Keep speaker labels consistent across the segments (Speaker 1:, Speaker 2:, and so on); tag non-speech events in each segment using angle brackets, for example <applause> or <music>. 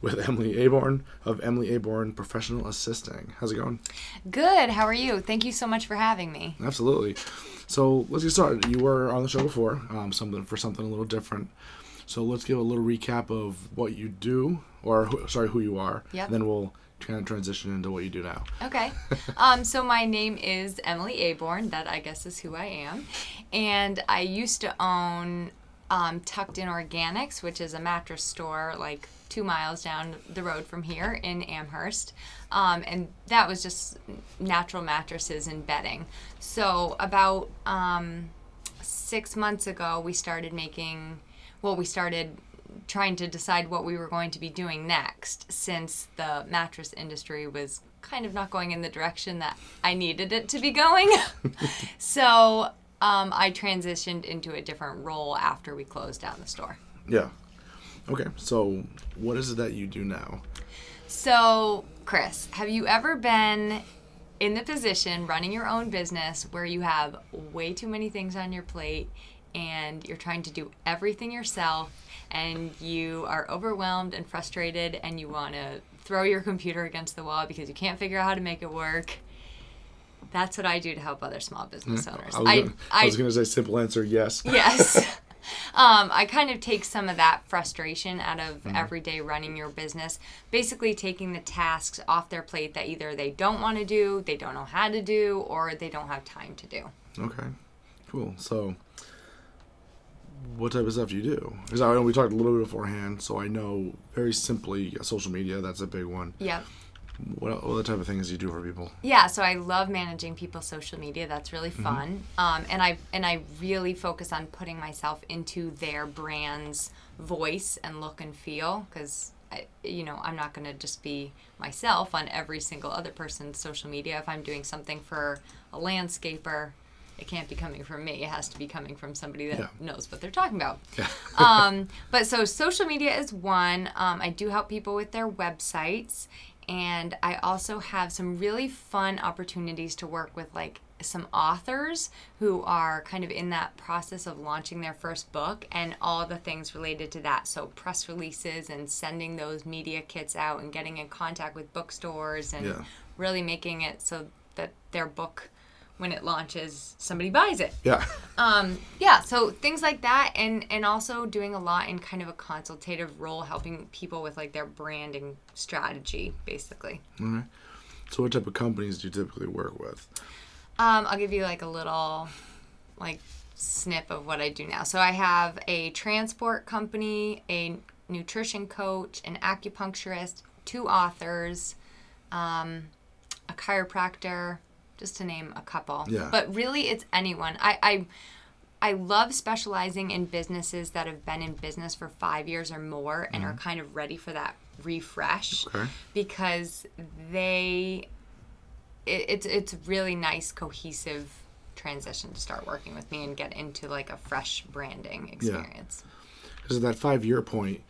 Speaker 1: with Emily Aborn of Emily Aborn Professional Assisting. How's it going?
Speaker 2: Good. How are you? Thank you so much for having me.
Speaker 1: Absolutely. So let's get started. You were on the show before, um, something for something a little different. So let's give a little recap of what you do, or who- sorry, who you are.
Speaker 2: Yep.
Speaker 1: Then we'll kind of transition into what you do now.
Speaker 2: Okay. <laughs> um, so my name is Emily Aborn. That I guess is who I am, and I used to own um, Tucked In Organics, which is a mattress store like two miles down the road from here in Amherst, um, and that was just natural mattresses and bedding. So about um, six months ago, we started making. Well, we started trying to decide what we were going to be doing next since the mattress industry was kind of not going in the direction that I needed it to be going. <laughs> so um, I transitioned into a different role after we closed down the store.
Speaker 1: Yeah. Okay. So what is it that you do now?
Speaker 2: So, Chris, have you ever been in the position running your own business where you have way too many things on your plate and you're trying to do everything yourself and you are overwhelmed and frustrated and you want to throw your computer against the wall because you can't figure out how to make it work? That's what I do to help other small business owners.
Speaker 1: I was, gonna, I, was gonna say simple answer yes. <laughs>
Speaker 2: Yes. um, I kind of take some of that frustration out of everyday running your business, basically taking the tasks off their plate that either they don't want to do, they don't know how to do, or they don't have time to do.
Speaker 1: Okay. Cool. So what type of stuff do you do? Because I know we talked a little bit beforehand, so I know very simply social media. That's a big one.
Speaker 2: Yep.
Speaker 1: What other type of things do you do for people?
Speaker 2: Yeah, so I love managing people's social media. That's really fun. Um, and I and I really focus on putting myself into their brand's voice and look and feel because you know, I'm not going to just be myself on every single other person's social media. If I'm doing something for a landscaper, it can't be coming from me. It has to be coming from somebody that
Speaker 1: Yeah.
Speaker 2: knows what they're talking about.
Speaker 1: Yeah. <laughs>
Speaker 2: um, but so social media is one. Um, I do help people with their websites, and I also have some really fun opportunities to work with like some authors who are kind of in that process of launching their first book and all the things related to that. So press releases and sending those media kits out and getting in contact with bookstores and
Speaker 1: Yeah.
Speaker 2: really making it so that their book when it launches somebody buys it
Speaker 1: Yeah. <laughs>
Speaker 2: um, yeah so things like that and and also doing a lot in kind of a consultative role helping people with like their branding strategy basically
Speaker 1: Okay. So what type of companies do you typically work with?
Speaker 2: um, i'll give you like a little like snip of what i do now so i have a transport company a nutrition coach an acupuncturist two authors um, a chiropractor just to name a couple
Speaker 1: Yeah.
Speaker 2: but really it's anyone i i I love specializing in businesses that have been in business for five years or more and are mm-hmm. kind of ready for that refresh
Speaker 1: Okay.
Speaker 2: because they it, it's it's really nice cohesive transition to start working with me and get into like a fresh branding experience.
Speaker 1: Because at that five year point,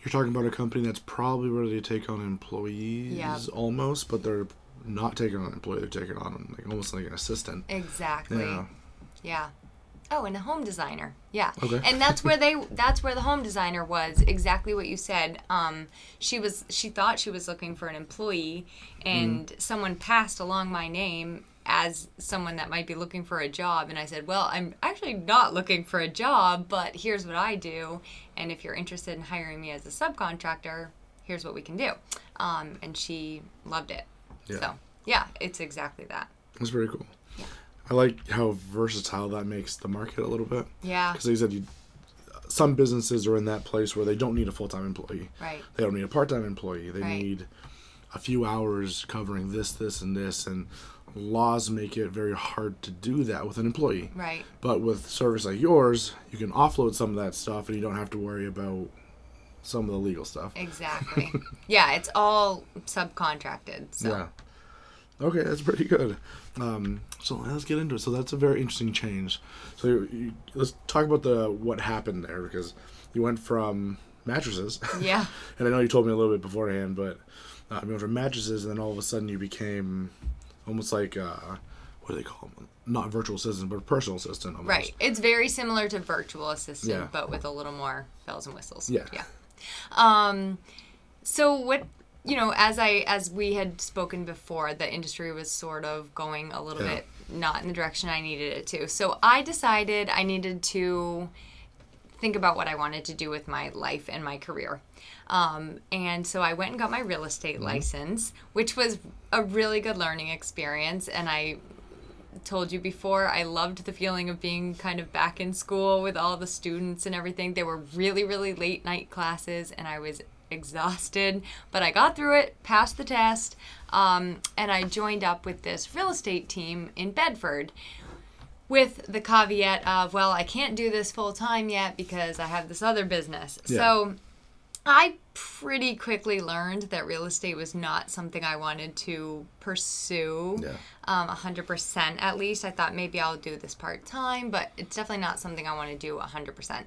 Speaker 1: you're talking about a company that's probably ready to take on employees
Speaker 2: Yeah.
Speaker 1: almost, but they're not taking on an employee, they're taking on like almost like an assistant.
Speaker 2: Exactly.
Speaker 1: Yeah.
Speaker 2: Yeah. Oh, and a home designer. Yeah.
Speaker 1: Okay.
Speaker 2: And that's where they <laughs> that's where the home designer was exactly what you said. Um she was she thought she was looking for an employee and someone passed along my name as someone that might be looking for a job and I said, "Well, I'm actually not looking for a job, but here's what I do and if you're interested in hiring me as a subcontractor, here's what we can do." Um and she loved it.
Speaker 1: Yeah.
Speaker 2: So, yeah, it's exactly that.
Speaker 1: That's very cool. Yeah. I like how versatile that makes the market a little bit.
Speaker 2: Yeah.
Speaker 1: Because like you said, you, some businesses are in that place where they don't need a full time employee.
Speaker 2: Right.
Speaker 1: They don't need a part time employee. They
Speaker 2: Right.
Speaker 1: need a few hours covering this, this, and this. And laws make it very hard to do that with an employee.
Speaker 2: Right.
Speaker 1: But with service like yours, you can offload some of that stuff and you don't have to worry about some of the legal stuff.
Speaker 2: Exactly. <laughs> yeah, it's all subcontracted. So.
Speaker 1: Yeah. Okay, that's pretty good. Um, so let's get into it. So that's a very interesting change. So you, you, let's talk about the what happened there because you went from mattresses.
Speaker 2: Yeah. <laughs>
Speaker 1: and I know you told me a little bit beforehand, but uh, you went from mattresses, and then all of a sudden you became almost like uh, what do they call them? Not virtual assistant, but a personal assistant. Almost.
Speaker 2: Right. It's very similar to virtual assistant,
Speaker 1: Yeah.
Speaker 2: but with a little more bells and whistles.
Speaker 1: Yeah.
Speaker 2: Yeah. Um, so what you know, as I as we had spoken before, the industry was sort of going a little
Speaker 1: Yeah.
Speaker 2: bit not in the direction I needed it to. So I decided I needed to think about what I wanted to do with my life and my career. Um, and so I went and got my real estate license, which was a really good learning experience. And I told you before, I loved the feeling of being kind of back in school with all the students and everything. They were really, really late night classes, and I was exhausted, but I got through it, passed the test, um, and I joined up with this real estate team in Bedford with the caveat of, well, I can't do this full time yet because I have this other business.
Speaker 1: Yeah.
Speaker 2: So I pretty quickly learned that real estate was not something I wanted to pursue
Speaker 1: Yeah.
Speaker 2: um, 100% at least. I thought maybe I'll do this part time, but it's definitely not something I want to do 100%.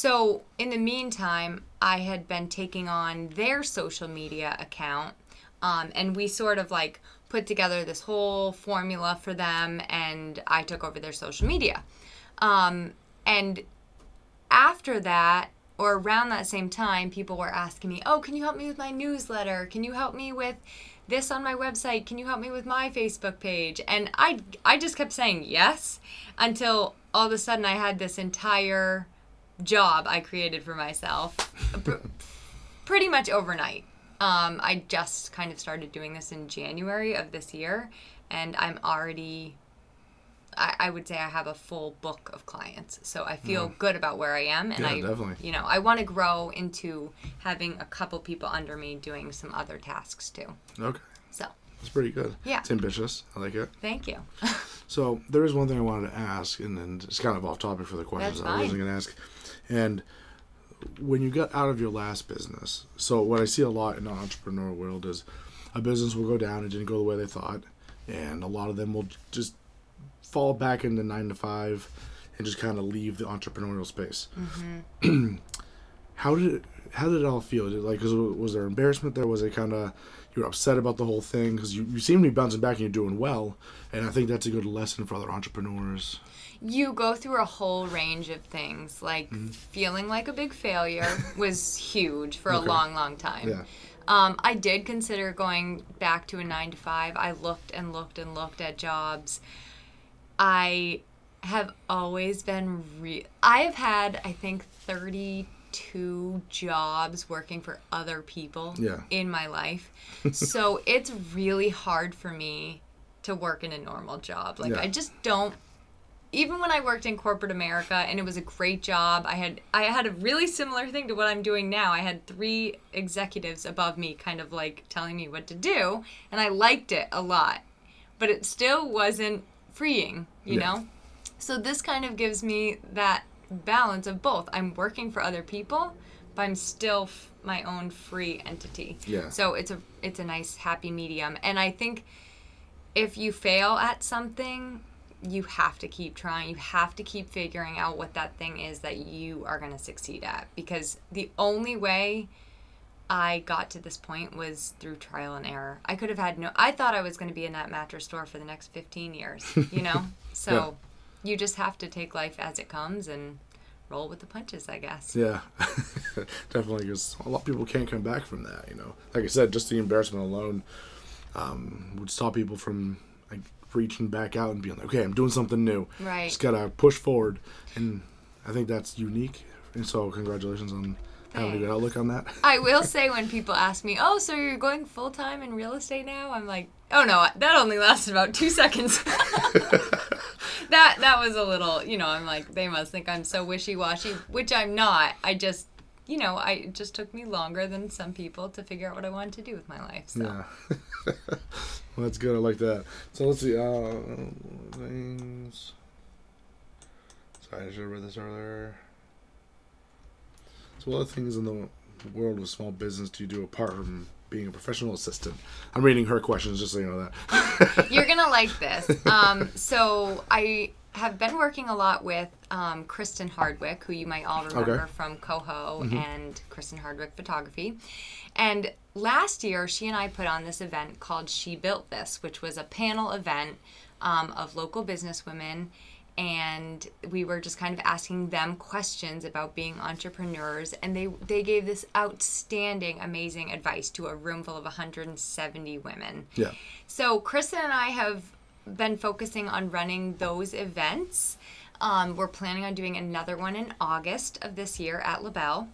Speaker 2: So, in the meantime, I had been taking on their social media account, um, and we sort of like put together this whole formula for them, and I took over their social media. Um, and after that, or around that same time, people were asking me, Oh, can you help me with my newsletter? Can you help me with this on my website? Can you help me with my Facebook page? And I, I just kept saying yes until all of a sudden I had this entire job I created for myself pretty much overnight. Um, I just kind of started doing this in January of this year, and I'm already I, I would say I have a full book of clients. So I feel good about where I am and
Speaker 1: Yeah,
Speaker 2: I
Speaker 1: definitely.
Speaker 2: you know, I want to grow into having a couple people under me doing some other tasks too.
Speaker 1: Okay.
Speaker 2: So,
Speaker 1: That's pretty good.
Speaker 2: Yeah.
Speaker 1: It's ambitious. I like it.
Speaker 2: thank you. <laughs>
Speaker 1: So there is one thing I wanted to ask, and then it's kind of off topic for the questions I wasn't going to ask. And when you got out of your last business, so what I see a lot in the entrepreneur world is a business will go down, it didn't go the way they thought, and a lot of them will just fall back into nine to five and just kind of leave the entrepreneurial space.
Speaker 2: Mm-hmm. <clears throat>
Speaker 1: how did it, how did it all feel? Did it, like, 'cause was there embarrassment there? Was it kind of you were upset about the whole thing because you, you seem to be bouncing back and you're doing well, and I think that's a good lesson for other entrepreneurs.
Speaker 2: You go through a whole range of things. Like
Speaker 1: Mm-hmm.
Speaker 2: feeling like a big failure <laughs> was huge for a long, long time.
Speaker 1: Yeah.
Speaker 2: Um, I did consider going back to a nine to five. I looked and looked and looked at jobs. I have always been re- I have had I think 32 jobs working for other people
Speaker 1: Yeah.
Speaker 2: in my life. <laughs> so it's really hard for me to work in a normal job. Like
Speaker 1: Yeah.
Speaker 2: I just don't even when I worked in corporate America and it was a great job, I had I had a really similar thing to what I'm doing now. I had three executives above me kind of like telling me what to do, and I liked it a lot. But it still wasn't freeing, you
Speaker 1: Yeah.
Speaker 2: know? So this kind of gives me that balance of both. I'm working for other people, but I'm still f- my own free entity.
Speaker 1: Yeah.
Speaker 2: So it's a it's a nice happy medium, and I think if you fail at something, you have to keep trying. You have to keep figuring out what that thing is that you are going to succeed at because the only way I got to this point was through trial and error. I could have had no I thought I was going to be in that mattress store for the next 15 years, you know? <laughs> So you just have to take life as it comes and roll with the punches, I guess.
Speaker 1: Yeah, <laughs> definitely. Because a lot of people can't come back from that. You know, like I said, just the embarrassment alone um, would stop people from like reaching back out and being like, "Okay, I'm doing something new."
Speaker 2: Right.
Speaker 1: Just gotta push forward, and I think that's unique. And so, congratulations on having a good outlook on that.
Speaker 2: I <laughs> will say when people ask me, "Oh, so you're going full time in real estate now?" I'm like, "Oh no, that only lasted about two seconds." <laughs> <laughs> that that was a little, you know. I'm like, they must think I'm so wishy washy, which I'm not. I just, you know, I it just took me longer than some people to figure out what I wanted to do with my life. So
Speaker 1: Yeah. <laughs> well, that's good. I like that. So let's see. Uh, things. Sorry, I should have read this earlier. So, what are things in the world of small business do you do apart from being a professional assistant? I'm reading her questions just so you know that.
Speaker 2: You're gonna like <laughs> this. Um, so I have been working a lot with um, Kristen Hardwick, who you might all remember
Speaker 1: Okay.
Speaker 2: from Coho and Kristen Hardwick Photography. And last year, she and I put on this event called She Built This, which was a panel event um, of local businesswomen. And we were just kind of asking them questions about being entrepreneurs, and they they gave this outstanding, amazing advice to a room full of 170 women.
Speaker 1: yeah.
Speaker 2: So Kristen and I have been focusing on running those events. Um, we're planning on doing another one in August of this year at LaBelle.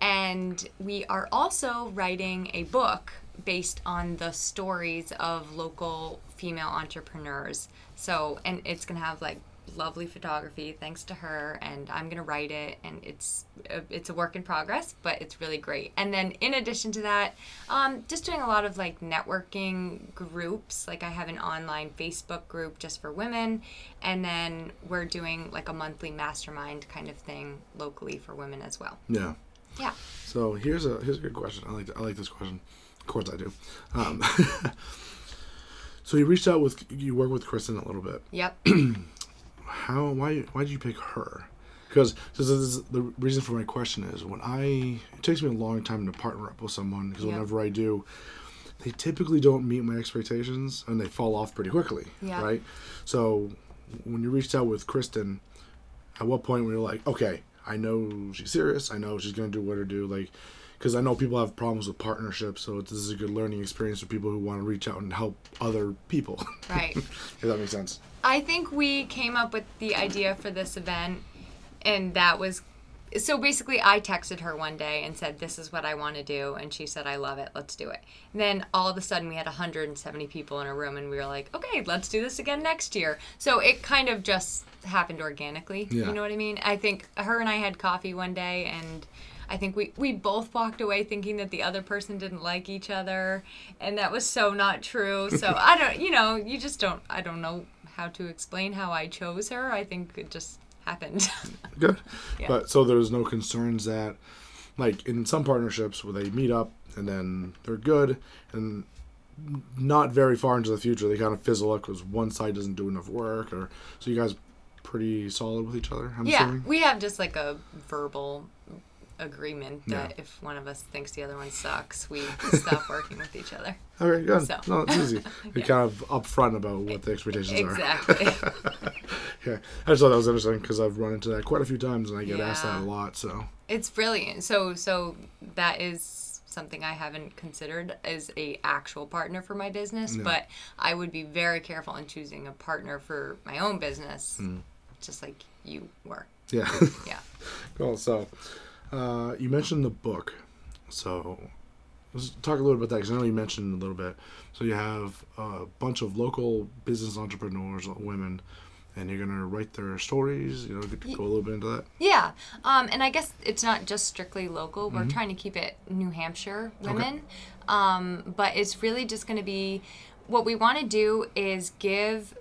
Speaker 2: And we are also writing a book based on the stories of local female entrepreneurs. So, and it's going to have like lovely photography thanks to her and I'm going to write it and it's a, it's a work in progress but it's really great. And then in addition to that, um, just doing a lot of like networking groups. Like I have an online Facebook group just for women and then we're doing like a monthly mastermind kind of thing locally for women as well.
Speaker 1: Yeah.
Speaker 2: Yeah.
Speaker 1: So here's a here's a good question. I like I like this question. Of course I do. Um, <laughs> so you reached out with you work with Kristen a little bit.
Speaker 2: Yep. <clears throat>
Speaker 1: How why why did you pick her? Because so this is the reason for my question is when I it takes me a long time to partner up with someone because
Speaker 2: Yeah.
Speaker 1: whenever I do, they typically don't meet my expectations and they fall off pretty quickly.
Speaker 2: Yeah.
Speaker 1: Right. So when you reached out with Kristen, at what point were you like, okay, I know she's serious. I know she's gonna do what her do. Like, because I know people have problems with partnerships, so this is a good learning experience for people who want to reach out and help other people. <laughs>
Speaker 2: Right.
Speaker 1: if that makes sense.
Speaker 2: I think we came up with the idea for this event, and that was so basically I texted her one day and said, This is what I want to do. And she said, I love it. Let's do it. And then all of a sudden we had 170 people in a room, and we were like, Okay, let's do this again next year. So it kind of just happened organically.
Speaker 1: Yeah.
Speaker 2: You know what I mean? I think her and I had coffee one day, and I think we, we both walked away thinking that the other person didn't like each other, and that was so not true. So <laughs> I don't, you know, you just don't, I don't know how to explain how I chose her. I think it just happened. <laughs>
Speaker 1: Good.
Speaker 2: Yeah.
Speaker 1: But so there's no concerns that, like in some partnerships where they meet up and then they're good and not very far into the future they kind of fizzle out because one side doesn't do enough work or so you guys pretty solid with each other. I'm
Speaker 2: yeah,
Speaker 1: assuming.
Speaker 2: we have just like a verbal agreement that
Speaker 1: Yeah.
Speaker 2: if one of us thinks the other one sucks, we stop <laughs> working with each other.
Speaker 1: Okay, good.
Speaker 2: So.
Speaker 1: No, it's easy. <laughs> You're kind of upfront about what the expectations
Speaker 2: Exactly.
Speaker 1: are. Exactly. <laughs> yeah, I just thought that was interesting because I've run into that quite a few times and I get asked that a lot. So
Speaker 2: it's brilliant. So so that is something I haven't considered as a actual partner for my business,
Speaker 1: Yeah.
Speaker 2: but I would be very careful in choosing a partner for my own business,
Speaker 1: Mm.
Speaker 2: just like you were.
Speaker 1: yeah,
Speaker 2: Yeah.
Speaker 1: cool. So uh, you mentioned the book, so let's talk a little bit about that because I know you mentioned a little bit. So you have a bunch of local business entrepreneurs, women. And you're gonna write their stories, you know, go a little bit into that.
Speaker 2: Yeah, um, and I guess it's not just strictly local. We're trying to keep it New Hampshire women, um, but it's really just going to be what we want to do is give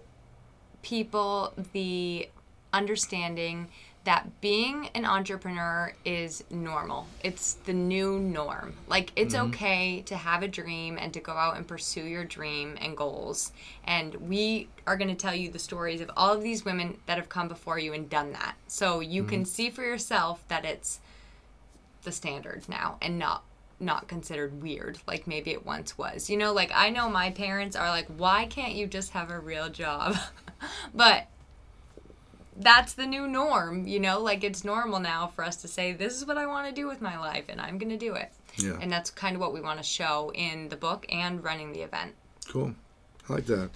Speaker 2: people the understanding that being an entrepreneur is normal. It's the new norm. Like it's mm-hmm. okay to have a dream and to go out and pursue your dream and goals. And we are going to tell you the stories of all of these women that have come before you and done that. So you can mm-hmm. see for yourself that it's the standard now and not not considered weird like maybe it once was. You know, like I know my parents are like why can't you just have a real job? <laughs> but that's the new norm, you know? Like it's normal now for us to say this is what I want to do with my life and I'm going to do it.
Speaker 1: Yeah.
Speaker 2: And that's kind of what we want to show in the book and running the event.
Speaker 1: Cool. I like that.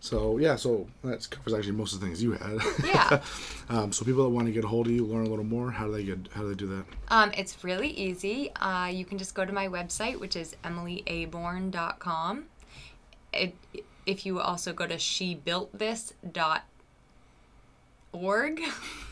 Speaker 1: So yeah, so that covers actually most of the things you had.
Speaker 2: Yeah. <laughs>
Speaker 1: um, so people that want to get a hold of you, learn a little more, how do they get? How do they do that?
Speaker 2: Um, it's really easy. Uh, you can just go to my website, which is emilyaborn.com. It, if you also go to shebuiltthis.org,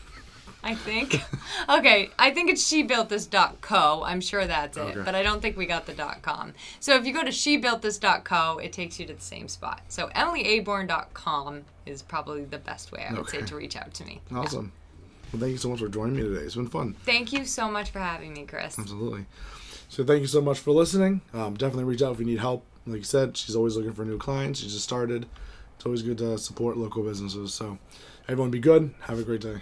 Speaker 2: <laughs> I think. okay, I think it's shebuiltthis.co. I'm sure that's it,
Speaker 1: Okay.
Speaker 2: but I don't think we got the .com. So if you go to shebuiltthis.co, it takes you to the same spot. So emilyaborn.com is probably the best way I would say to reach out to me. Yeah.
Speaker 1: Awesome. Well, thank you so much for joining me today. It's been fun.
Speaker 2: Thank you so much for having me, Chris.
Speaker 1: Absolutely. So thank you so much for listening. Um, definitely reach out if you need help. Like you said, she's always looking for new clients. She just started. It's always good to support local businesses. So everyone be good. Have a great day.